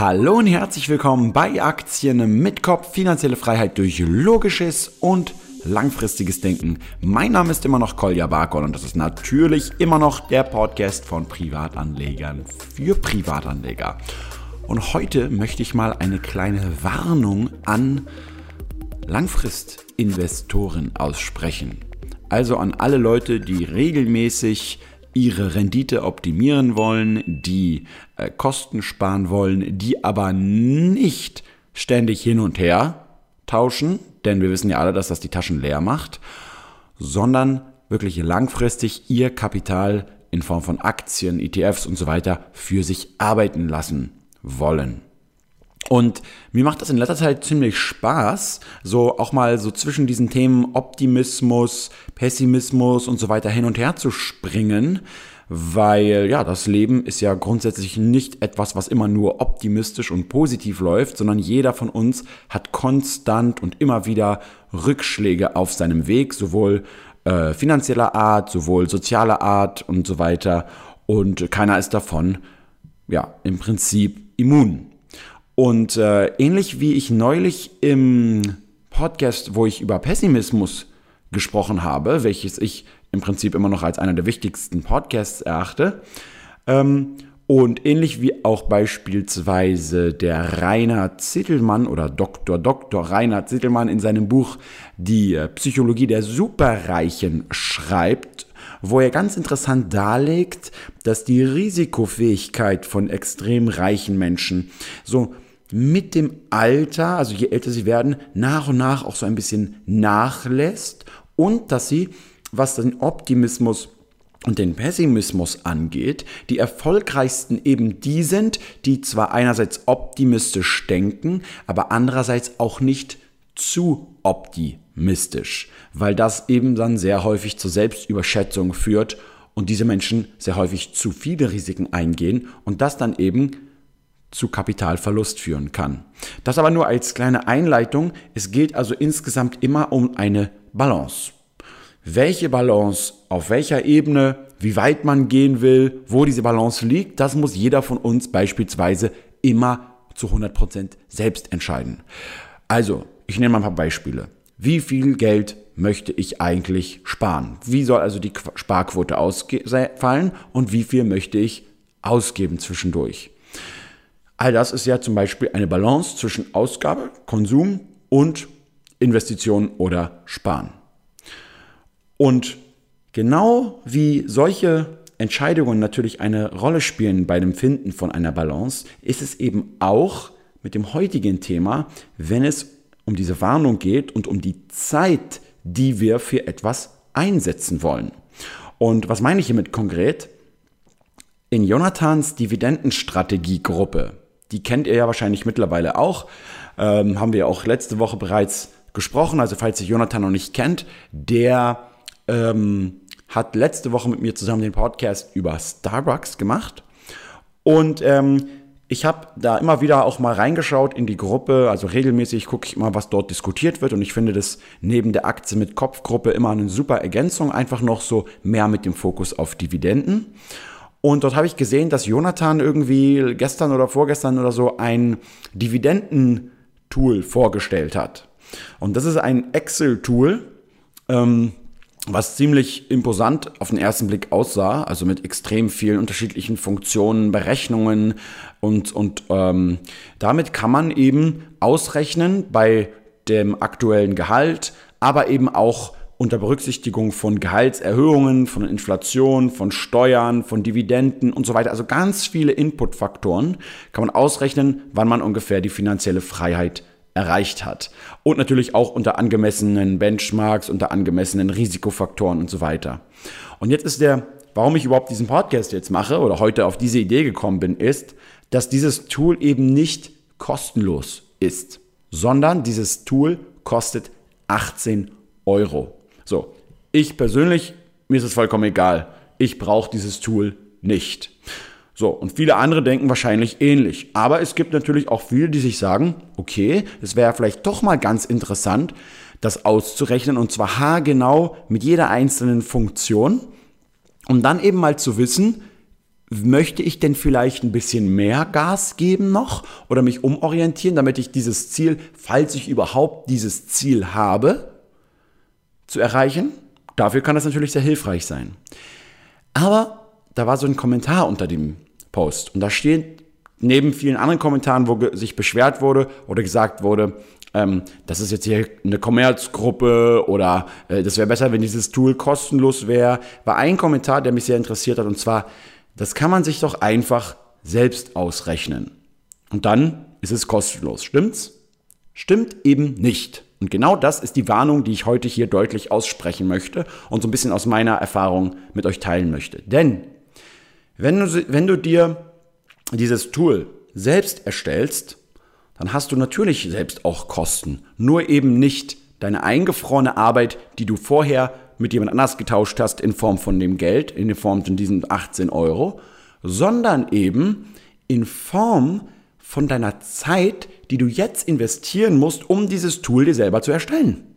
Hallo und herzlich willkommen bei Aktien mit Kopf, finanzielle Freiheit durch logisches und langfristiges Denken. Mein Name ist immer noch Kolja Barkon und das ist natürlich immer noch der Podcast von Privatanlegern für Privatanleger. Und heute möchte ich mal eine kleine Warnung an Langfristinvestoren aussprechen. Also an alle Leute, die regelmäßig ihre Rendite optimieren wollen, die äh, Kosten sparen wollen, die aber nicht ständig hin und her tauschen, denn wir wissen ja alle, dass das die Taschen leer macht, sondern wirklich langfristig ihr Kapital in Form von Aktien, ETFs und so weiter für sich arbeiten lassen wollen. Und mir macht das in letzter Zeit ziemlich Spaß, so auch mal so zwischen diesen Themen Optimismus, Pessimismus und so weiter hin und her zu springen, weil ja, das Leben ist ja grundsätzlich nicht etwas, was immer nur optimistisch und positiv läuft, sondern jeder von uns hat konstant und immer wieder Rückschläge auf seinem Weg, sowohl äh, finanzieller Art, sowohl sozialer Art und so weiter. Und keiner ist davon ja im Prinzip immun. Und äh, ähnlich wie ich neulich im Podcast, wo ich über Pessimismus gesprochen habe, welches ich im Prinzip immer noch als einer der wichtigsten Podcasts erachte, ähm, und ähnlich wie auch beispielsweise der Rainer Zittelmann oder Dr. Dr. Rainer Zittelmann in seinem Buch Die äh, Psychologie der Superreichen schreibt, wo er ganz interessant darlegt, dass die Risikofähigkeit von extrem reichen Menschen so mit dem Alter, also je älter sie werden, nach und nach auch so ein bisschen nachlässt und dass sie, was den Optimismus und den Pessimismus angeht, die erfolgreichsten eben die sind, die zwar einerseits optimistisch denken, aber andererseits auch nicht zu optimistisch, weil das eben dann sehr häufig zur Selbstüberschätzung führt und diese Menschen sehr häufig zu viele Risiken eingehen und das dann eben zu Kapitalverlust führen kann. Das aber nur als kleine Einleitung. Es geht also insgesamt immer um eine Balance. Welche Balance, auf welcher Ebene, wie weit man gehen will, wo diese Balance liegt, das muss jeder von uns beispielsweise immer zu 100% selbst entscheiden. Also, ich nehme mal ein paar Beispiele. Wie viel Geld möchte ich eigentlich sparen? Wie soll also die Sparquote ausfallen und wie viel möchte ich ausgeben zwischendurch? All das ist ja zum Beispiel eine Balance zwischen Ausgabe, Konsum und Investition oder Sparen. Und genau wie solche Entscheidungen natürlich eine Rolle spielen bei dem Finden von einer Balance, ist es eben auch mit dem heutigen Thema, wenn es um diese Warnung geht und um die Zeit, die wir für etwas einsetzen wollen. Und was meine ich hiermit konkret? In Jonathans Dividendenstrategiegruppe, die kennt ihr ja wahrscheinlich mittlerweile auch. Ähm, haben wir auch letzte Woche bereits gesprochen. Also falls ihr Jonathan noch nicht kennt, der ähm, hat letzte Woche mit mir zusammen den Podcast über Starbucks gemacht. Und ähm, ich habe da immer wieder auch mal reingeschaut in die Gruppe. Also regelmäßig gucke ich immer, was dort diskutiert wird. Und ich finde das neben der Aktie mit Kopfgruppe immer eine super Ergänzung. Einfach noch so mehr mit dem Fokus auf Dividenden. Und dort habe ich gesehen, dass Jonathan irgendwie gestern oder vorgestern oder so ein Dividenden-Tool vorgestellt hat. Und das ist ein Excel-Tool, ähm, was ziemlich imposant auf den ersten Blick aussah, also mit extrem vielen unterschiedlichen Funktionen, Berechnungen und, und ähm, damit kann man eben ausrechnen bei dem aktuellen Gehalt, aber eben auch unter Berücksichtigung von Gehaltserhöhungen, von Inflation, von Steuern, von Dividenden und so weiter. Also ganz viele Inputfaktoren kann man ausrechnen, wann man ungefähr die finanzielle Freiheit erreicht hat. Und natürlich auch unter angemessenen Benchmarks, unter angemessenen Risikofaktoren und so weiter. Und jetzt ist der, warum ich überhaupt diesen Podcast jetzt mache oder heute auf diese Idee gekommen bin, ist, dass dieses Tool eben nicht kostenlos ist, sondern dieses Tool kostet 18 Euro. So, ich persönlich, mir ist es vollkommen egal. Ich brauche dieses Tool nicht. So, und viele andere denken wahrscheinlich ähnlich. Aber es gibt natürlich auch viele, die sich sagen, okay, es wäre vielleicht doch mal ganz interessant, das auszurechnen und zwar haargenau mit jeder einzelnen Funktion, um dann eben mal zu wissen, möchte ich denn vielleicht ein bisschen mehr Gas geben noch oder mich umorientieren, damit ich dieses Ziel, falls ich überhaupt dieses Ziel habe, zu erreichen? Dafür kann das natürlich sehr hilfreich sein. Aber da war so ein Kommentar unter dem Post und da steht neben vielen anderen Kommentaren, wo sich beschwert wurde oder gesagt wurde, ähm, das ist jetzt hier eine Kommerzgruppe oder äh, das wäre besser, wenn dieses Tool kostenlos wäre, war ein Kommentar, der mich sehr interessiert hat und zwar, das kann man sich doch einfach selbst ausrechnen. Und dann ist es kostenlos. Stimmt's? Stimmt eben nicht. Und genau das ist die Warnung, die ich heute hier deutlich aussprechen möchte und so ein bisschen aus meiner Erfahrung mit euch teilen möchte. Denn wenn du, wenn du dir dieses Tool selbst erstellst, dann hast du natürlich selbst auch Kosten. Nur eben nicht deine eingefrorene Arbeit, die du vorher mit jemand anders getauscht hast in Form von dem Geld, in Form von diesen 18 Euro, sondern eben in Form von deiner Zeit, die du jetzt investieren musst, um dieses Tool dir selber zu erstellen.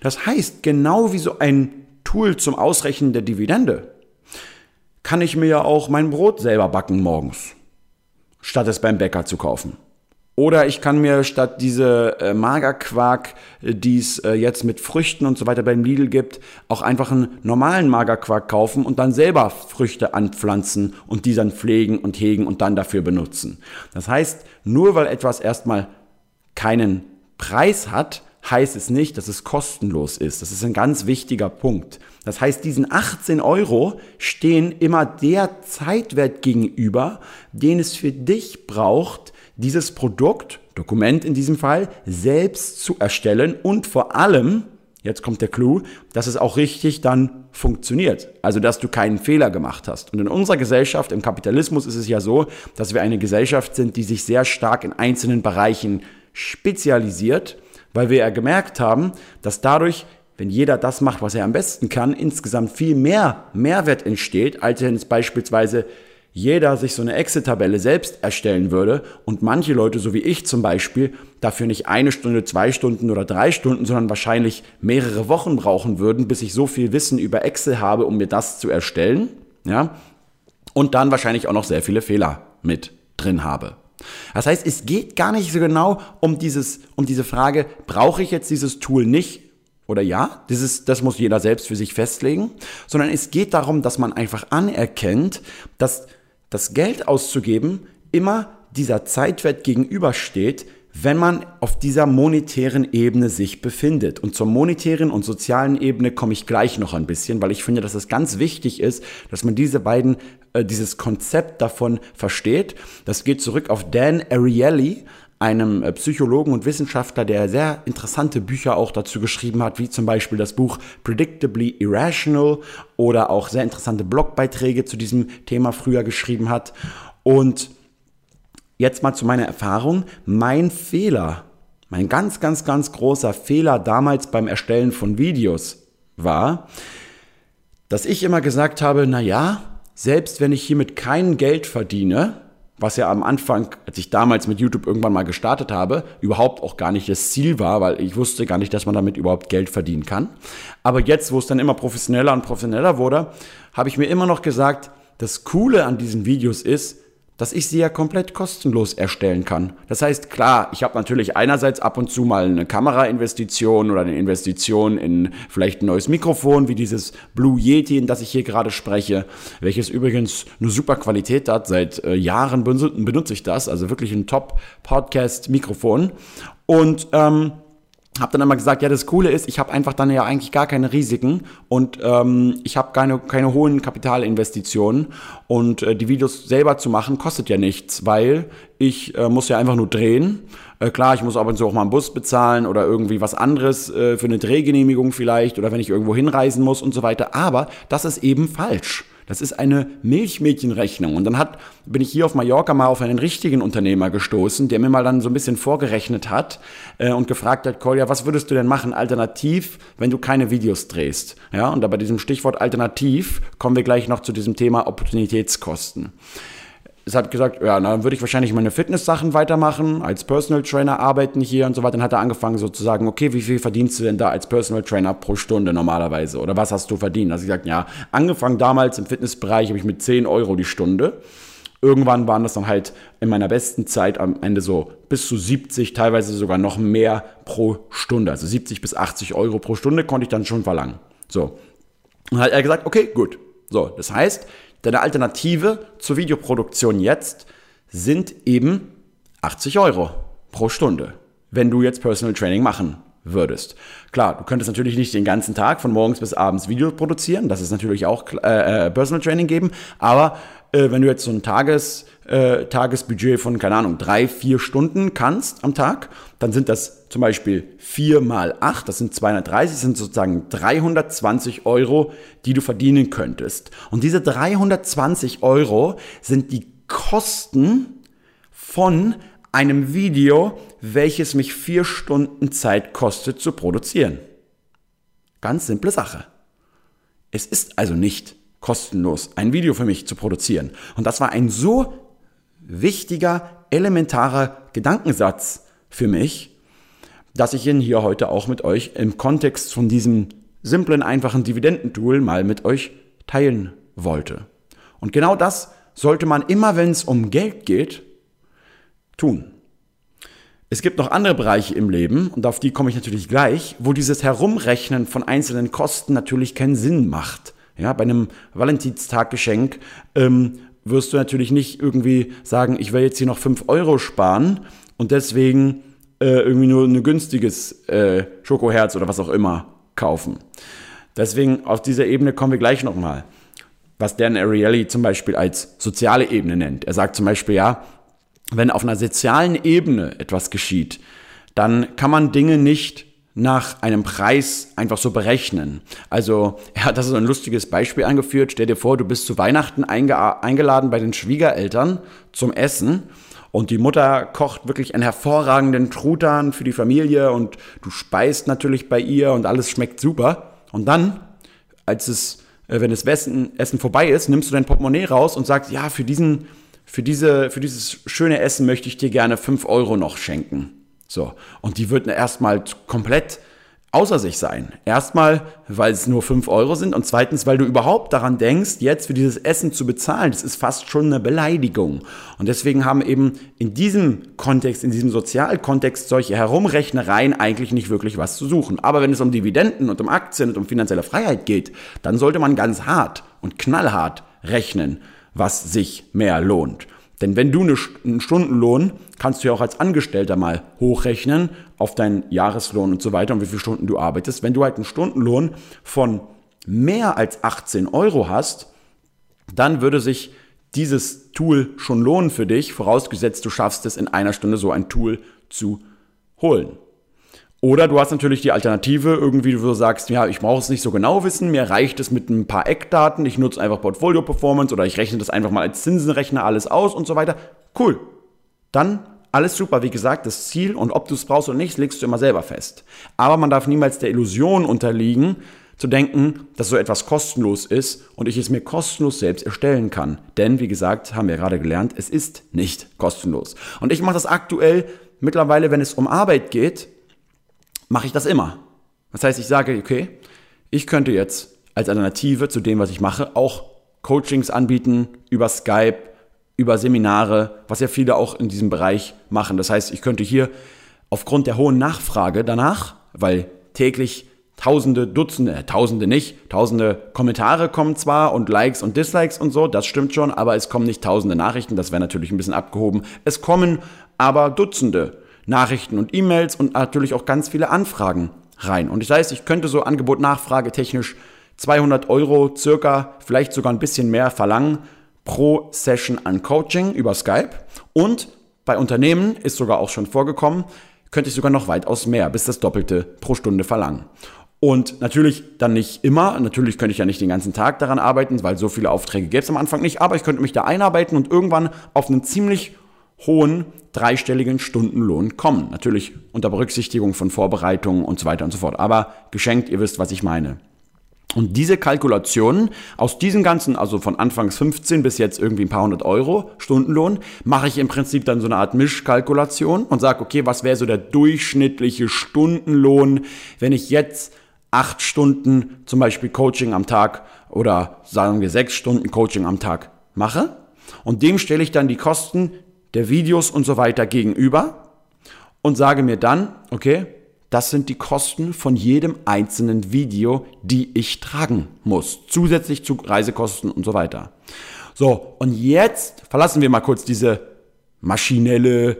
Das heißt, genau wie so ein Tool zum Ausrechnen der Dividende, kann ich mir ja auch mein Brot selber backen morgens, statt es beim Bäcker zu kaufen. Oder ich kann mir statt diese äh, Magerquark, äh, die es äh, jetzt mit Früchten und so weiter beim Lidl gibt, auch einfach einen normalen Magerquark kaufen und dann selber Früchte anpflanzen und die dann pflegen und hegen und dann dafür benutzen. Das heißt, nur weil etwas erstmal keinen Preis hat, heißt es nicht, dass es kostenlos ist. Das ist ein ganz wichtiger Punkt. Das heißt, diesen 18 Euro stehen immer der Zeitwert gegenüber, den es für dich braucht, dieses Produkt, Dokument in diesem Fall, selbst zu erstellen und vor allem, jetzt kommt der Clou, dass es auch richtig dann funktioniert. Also, dass du keinen Fehler gemacht hast. Und in unserer Gesellschaft, im Kapitalismus ist es ja so, dass wir eine Gesellschaft sind, die sich sehr stark in einzelnen Bereichen spezialisiert, weil wir ja gemerkt haben, dass dadurch wenn jeder das macht, was er am besten kann, insgesamt viel mehr Mehrwert entsteht, als wenn es beispielsweise jeder sich so eine Excel-Tabelle selbst erstellen würde und manche Leute, so wie ich zum Beispiel, dafür nicht eine Stunde, zwei Stunden oder drei Stunden, sondern wahrscheinlich mehrere Wochen brauchen würden, bis ich so viel Wissen über Excel habe, um mir das zu erstellen, ja, und dann wahrscheinlich auch noch sehr viele Fehler mit drin habe. Das heißt, es geht gar nicht so genau um dieses, um diese Frage, brauche ich jetzt dieses Tool nicht oder ja, dieses, das muss jeder selbst für sich festlegen, sondern es geht darum, dass man einfach anerkennt, dass das Geld auszugeben immer dieser Zeitwert gegenübersteht, wenn man auf dieser monetären Ebene sich befindet. Und zur monetären und sozialen Ebene komme ich gleich noch ein bisschen, weil ich finde, dass es ganz wichtig ist, dass man diese beiden, äh, dieses Konzept davon versteht. Das geht zurück auf Dan Ariely, einem äh, Psychologen und Wissenschaftler, der sehr interessante Bücher auch dazu geschrieben hat, wie zum Beispiel das Buch Predictably Irrational oder auch sehr interessante Blogbeiträge zu diesem Thema früher geschrieben hat. Und jetzt mal zu meiner Erfahrung. Mein Fehler, mein ganz, ganz, ganz großer Fehler damals beim Erstellen von Videos war, dass ich immer gesagt habe, na ja, selbst wenn ich hiermit kein Geld verdiene, was ja am Anfang, als ich damals mit YouTube irgendwann mal gestartet habe, überhaupt auch gar nicht das Ziel war, weil ich wusste gar nicht, dass man damit überhaupt Geld verdienen kann. Aber jetzt, wo es dann immer professioneller und professioneller wurde, habe ich mir immer noch gesagt, das Coole an diesen Videos ist, dass ich sie ja komplett kostenlos erstellen kann. Das heißt, klar, ich habe natürlich einerseits ab und zu mal eine Kamerainvestition oder eine Investition in vielleicht ein neues Mikrofon, wie dieses Blue Yeti, in das ich hier gerade spreche, welches übrigens eine super Qualität hat. Seit äh, Jahren benutze ich das, also wirklich ein Top-Podcast-Mikrofon. Und ähm, habe dann immer gesagt, ja, das Coole ist, ich habe einfach dann ja eigentlich gar keine Risiken und ähm, ich habe keine, keine hohen Kapitalinvestitionen und äh, die Videos selber zu machen kostet ja nichts, weil ich äh, muss ja einfach nur drehen. Äh, klar, ich muss ab und zu auch mal einen Bus bezahlen oder irgendwie was anderes äh, für eine Drehgenehmigung vielleicht oder wenn ich irgendwo hinreisen muss und so weiter, aber das ist eben falsch. Das ist eine Milchmädchenrechnung. Und dann hat, bin ich hier auf Mallorca mal auf einen richtigen Unternehmer gestoßen, der mir mal dann so ein bisschen vorgerechnet hat äh, und gefragt hat, Kolja, was würdest du denn machen alternativ, wenn du keine Videos drehst? Ja, und da bei diesem Stichwort alternativ kommen wir gleich noch zu diesem Thema Opportunitätskosten. Hat gesagt, ja, dann würde ich wahrscheinlich meine Fitness-Sachen weitermachen, als Personal Trainer arbeiten hier und so weiter. Dann hat er angefangen so zu sagen, okay, wie viel verdienst du denn da als Personal Trainer pro Stunde normalerweise? Oder was hast du verdient? Also ich gesagt, ja, angefangen damals im Fitnessbereich habe ich mit 10 Euro die Stunde. Irgendwann waren das dann halt in meiner besten Zeit am Ende so bis zu 70, teilweise sogar noch mehr pro Stunde. Also 70 bis 80 Euro pro Stunde konnte ich dann schon verlangen. So. Und hat er gesagt, okay, gut. So, das heißt, Deine Alternative zur Videoproduktion jetzt sind eben 80 Euro pro Stunde, wenn du jetzt Personal Training machen würdest. Klar, du könntest natürlich nicht den ganzen Tag von morgens bis abends Videos produzieren, das ist natürlich auch äh, äh, Personal Training geben, aber äh, wenn du jetzt so ein Tages, äh, Tagesbudget von, keine Ahnung, drei, vier Stunden kannst am Tag, dann sind das zum Beispiel vier mal acht, das sind 230, sind sozusagen 320 Euro, die du verdienen könntest. Und diese 320 Euro sind die Kosten von einem Video, welches mich vier Stunden Zeit kostet zu produzieren. Ganz simple Sache. Es ist also nicht kostenlos ein Video für mich zu produzieren. Und das war ein so wichtiger, elementarer Gedankensatz für mich, dass ich ihn hier heute auch mit euch im Kontext von diesem simplen, einfachen Dividendentool mal mit euch teilen wollte. Und genau das sollte man immer, wenn es um Geld geht, tun. Es gibt noch andere Bereiche im Leben, und auf die komme ich natürlich gleich, wo dieses Herumrechnen von einzelnen Kosten natürlich keinen Sinn macht. Ja, bei einem Valentinstaggeschenk ähm, wirst du natürlich nicht irgendwie sagen, ich will jetzt hier noch 5 Euro sparen und deswegen äh, irgendwie nur ein günstiges äh, Schokoherz oder was auch immer kaufen. Deswegen auf dieser Ebene kommen wir gleich nochmal. Was Dan Ariely zum Beispiel als soziale Ebene nennt. Er sagt zum Beispiel, ja, wenn auf einer sozialen Ebene etwas geschieht, dann kann man Dinge nicht nach einem Preis einfach so berechnen. Also er hat das so ein lustiges Beispiel angeführt. Stell dir vor, du bist zu Weihnachten eingeladen bei den Schwiegereltern zum Essen und die Mutter kocht wirklich einen hervorragenden Truthahn für die Familie und du speist natürlich bei ihr und alles schmeckt super. Und dann, als es, äh, wenn das Essen, vorbei ist, nimmst du dein Portemonnaie raus und sagst, ja, für diesen, für diese, für dieses schöne Essen möchte ich dir gerne fünf Euro noch schenken. So. Und die würden erstmal komplett außer sich sein. Erstmal, weil es nur 5 Euro sind und zweitens, weil du überhaupt daran denkst, jetzt für dieses Essen zu bezahlen. Das ist fast schon eine Beleidigung. Und deswegen haben eben in diesem Kontext, in diesem Sozialkontext solche Herumrechnereien eigentlich nicht wirklich was zu suchen. Aber wenn es um Dividenden und um Aktien und um finanzielle Freiheit geht, dann sollte man ganz hart und knallhart rechnen, was sich mehr lohnt. Denn wenn du einen Stundenlohn, kannst du ja auch als Angestellter mal hochrechnen auf deinen Jahreslohn und so weiter und wie viele Stunden du arbeitest. Wenn du halt einen Stundenlohn von mehr als 18 Euro hast, dann würde sich dieses Tool schon lohnen für dich, vorausgesetzt du schaffst es in einer Stunde so ein Tool zu holen. Oder du hast natürlich die Alternative, irgendwie du sagst, ja, ich brauche es nicht so genau wissen, mir reicht es mit ein paar Eckdaten, ich nutze einfach Portfolio Performance oder ich rechne das einfach mal als Zinsenrechner alles aus und so weiter. Cool. Dann alles super. Wie gesagt, das Ziel und ob du es brauchst oder nicht, legst du immer selber fest. Aber man darf niemals der Illusion unterliegen, zu denken, dass so etwas kostenlos ist und ich es mir kostenlos selbst erstellen kann. Denn, wie gesagt, haben wir gerade gelernt, es ist nicht kostenlos. Und ich mache das aktuell mittlerweile, wenn es um Arbeit geht, mache ich das immer. Das heißt, ich sage, okay, ich könnte jetzt als Alternative zu dem, was ich mache, auch Coachings anbieten über Skype, über Seminare, was ja viele auch in diesem Bereich machen. Das heißt, ich könnte hier aufgrund der hohen Nachfrage danach, weil täglich Tausende, Dutzende, äh, Tausende nicht, Tausende Kommentare kommen zwar und Likes und Dislikes und so, das stimmt schon, aber es kommen nicht Tausende Nachrichten, das wäre natürlich ein bisschen abgehoben. Es kommen aber Dutzende Nachrichten und E-Mails und natürlich auch ganz viele Anfragen rein. Und das heißt, ich könnte so Angebot-Nachfrage technisch 200 Euro circa, vielleicht sogar ein bisschen mehr verlangen pro Session an Coaching über Skype. Und bei Unternehmen ist sogar auch schon vorgekommen, könnte ich sogar noch weitaus mehr, bis das Doppelte pro Stunde verlangen. Und natürlich dann nicht immer, natürlich könnte ich ja nicht den ganzen Tag daran arbeiten, weil so viele Aufträge gäbe es am Anfang nicht, aber ich könnte mich da einarbeiten und irgendwann auf einen ziemlich hohen dreistelligen Stundenlohn kommen. Natürlich unter Berücksichtigung von Vorbereitungen und so weiter und so fort. Aber geschenkt, ihr wisst, was ich meine. Und diese Kalkulationen aus diesen ganzen, also von anfangs 15 bis jetzt irgendwie ein paar hundert Euro Stundenlohn, mache ich im Prinzip dann so eine Art Mischkalkulation und sage, okay, was wäre so der durchschnittliche Stundenlohn, wenn ich jetzt acht Stunden zum Beispiel Coaching am Tag oder sagen wir sechs Stunden Coaching am Tag mache. Und dem stelle ich dann die Kosten der Videos und so weiter gegenüber und sage mir dann, okay, das sind die Kosten von jedem einzelnen Video, die ich tragen muss, zusätzlich zu Reisekosten und so weiter. So, und jetzt verlassen wir mal kurz diese maschinelle,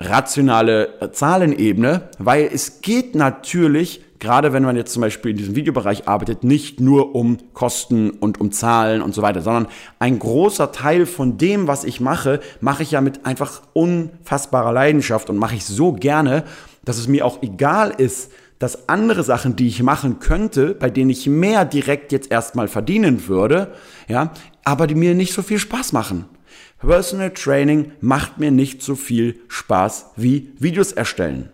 rationale Zahlenebene, weil es geht natürlich gerade wenn man jetzt zum Beispiel in diesem Videobereich arbeitet, nicht nur um Kosten und um Zahlen und so weiter, sondern ein großer Teil von dem, was ich mache, mache ich ja mit einfach unfassbarer Leidenschaft und mache ich so gerne, dass es mir auch egal ist, dass andere Sachen, die ich machen könnte, bei denen ich mehr direkt jetzt erstmal verdienen würde, ja, aber die mir nicht so viel Spaß machen. Personal Training macht mir nicht so viel Spaß wie Videos erstellen.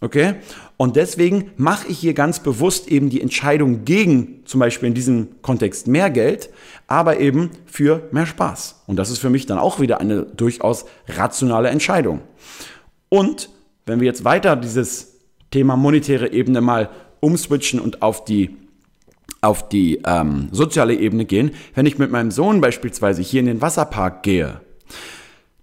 Okay? Und deswegen mache ich hier ganz bewusst eben die Entscheidung gegen zum Beispiel in diesem Kontext mehr Geld, aber eben für mehr Spaß. Und das ist für mich dann auch wieder eine durchaus rationale Entscheidung. Und wenn wir jetzt weiter dieses Thema monetäre Ebene mal umswitchen und auf die auf die ähm, soziale Ebene gehen, wenn ich mit meinem Sohn beispielsweise hier in den Wasserpark gehe,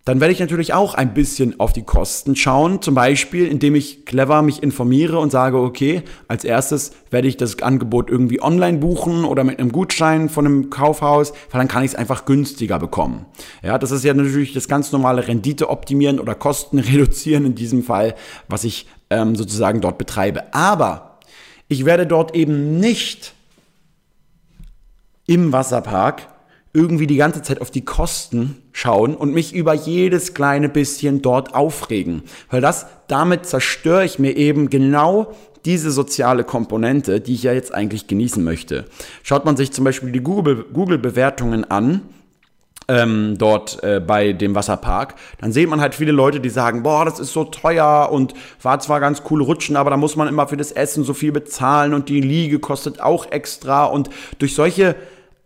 dann werde ich natürlich auch ein bisschen auf die Kosten schauen. Zum Beispiel, indem ich clever mich informiere und sage, okay, als erstes werde ich das Angebot irgendwie online buchen oder mit einem Gutschein von einem Kaufhaus, weil dann kann ich es einfach günstiger bekommen. Ja, das ist ja natürlich das ganz normale Rendite optimieren oder Kosten reduzieren in diesem Fall, was ich ähm, sozusagen dort betreibe. Aber ich werde dort eben nicht im Wasserpark irgendwie die ganze Zeit auf die Kosten schauen und mich über jedes kleine bisschen dort aufregen. Weil das, damit zerstöre ich mir eben genau diese soziale Komponente, die ich ja jetzt eigentlich genießen möchte. Schaut man sich zum Beispiel die Google-Bewertungen an, ähm, dort äh, bei dem Wasserpark, dann sieht man halt viele Leute, die sagen, boah, das ist so teuer und war zwar ganz cool rutschen, aber da muss man immer für das Essen so viel bezahlen und die Liege kostet auch extra und durch solche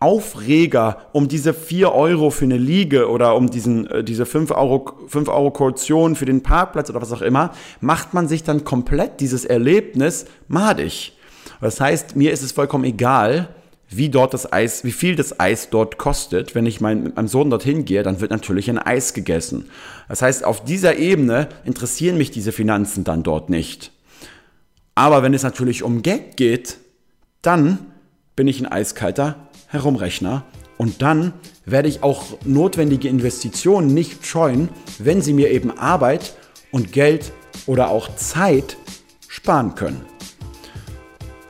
Aufreger um diese 4 Euro für eine Liege oder um diesen, äh, diese 5 Euro, 5 Euro Kaution für den Parkplatz oder was auch immer, macht man sich dann komplett dieses Erlebnis madig. Das heißt, mir ist es vollkommen egal, wie dort das Eis, wie viel das Eis dort kostet. Wenn ich mein, mit meinem Sohn dorthin gehe, dann wird natürlich ein Eis gegessen. Das heißt, auf dieser Ebene interessieren mich diese Finanzen dann dort nicht. Aber wenn es natürlich um Geld geht, dann bin ich ein eiskalter Herumrechner und dann werde ich auch notwendige Investitionen nicht scheuen, wenn sie mir eben Arbeit und Geld oder auch Zeit sparen können.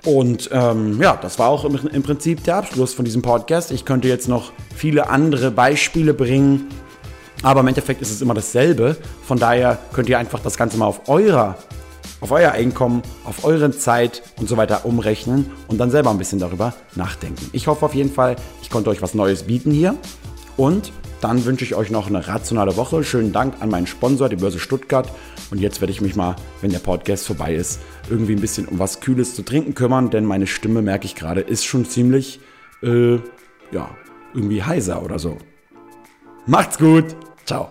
Und ähm, ja, das war auch im, im Prinzip der Abschluss von diesem Podcast. Ich könnte jetzt noch viele andere Beispiele bringen, aber im Endeffekt ist es immer dasselbe. Von daher könnt ihr einfach das Ganze mal auf eurer auf euer Einkommen, auf eure Zeit und so weiter umrechnen und dann selber ein bisschen darüber nachdenken. Ich hoffe auf jeden Fall, ich konnte euch was Neues bieten hier und dann wünsche ich euch noch eine rationale Woche. Schönen Dank an meinen Sponsor, die Börse Stuttgart. Und jetzt werde ich mich mal, wenn der Podcast vorbei ist, irgendwie ein bisschen um was Kühles zu trinken kümmern, denn meine Stimme, merke ich gerade, ist schon ziemlich, äh, ja, irgendwie heiser oder so. Macht's gut. Ciao.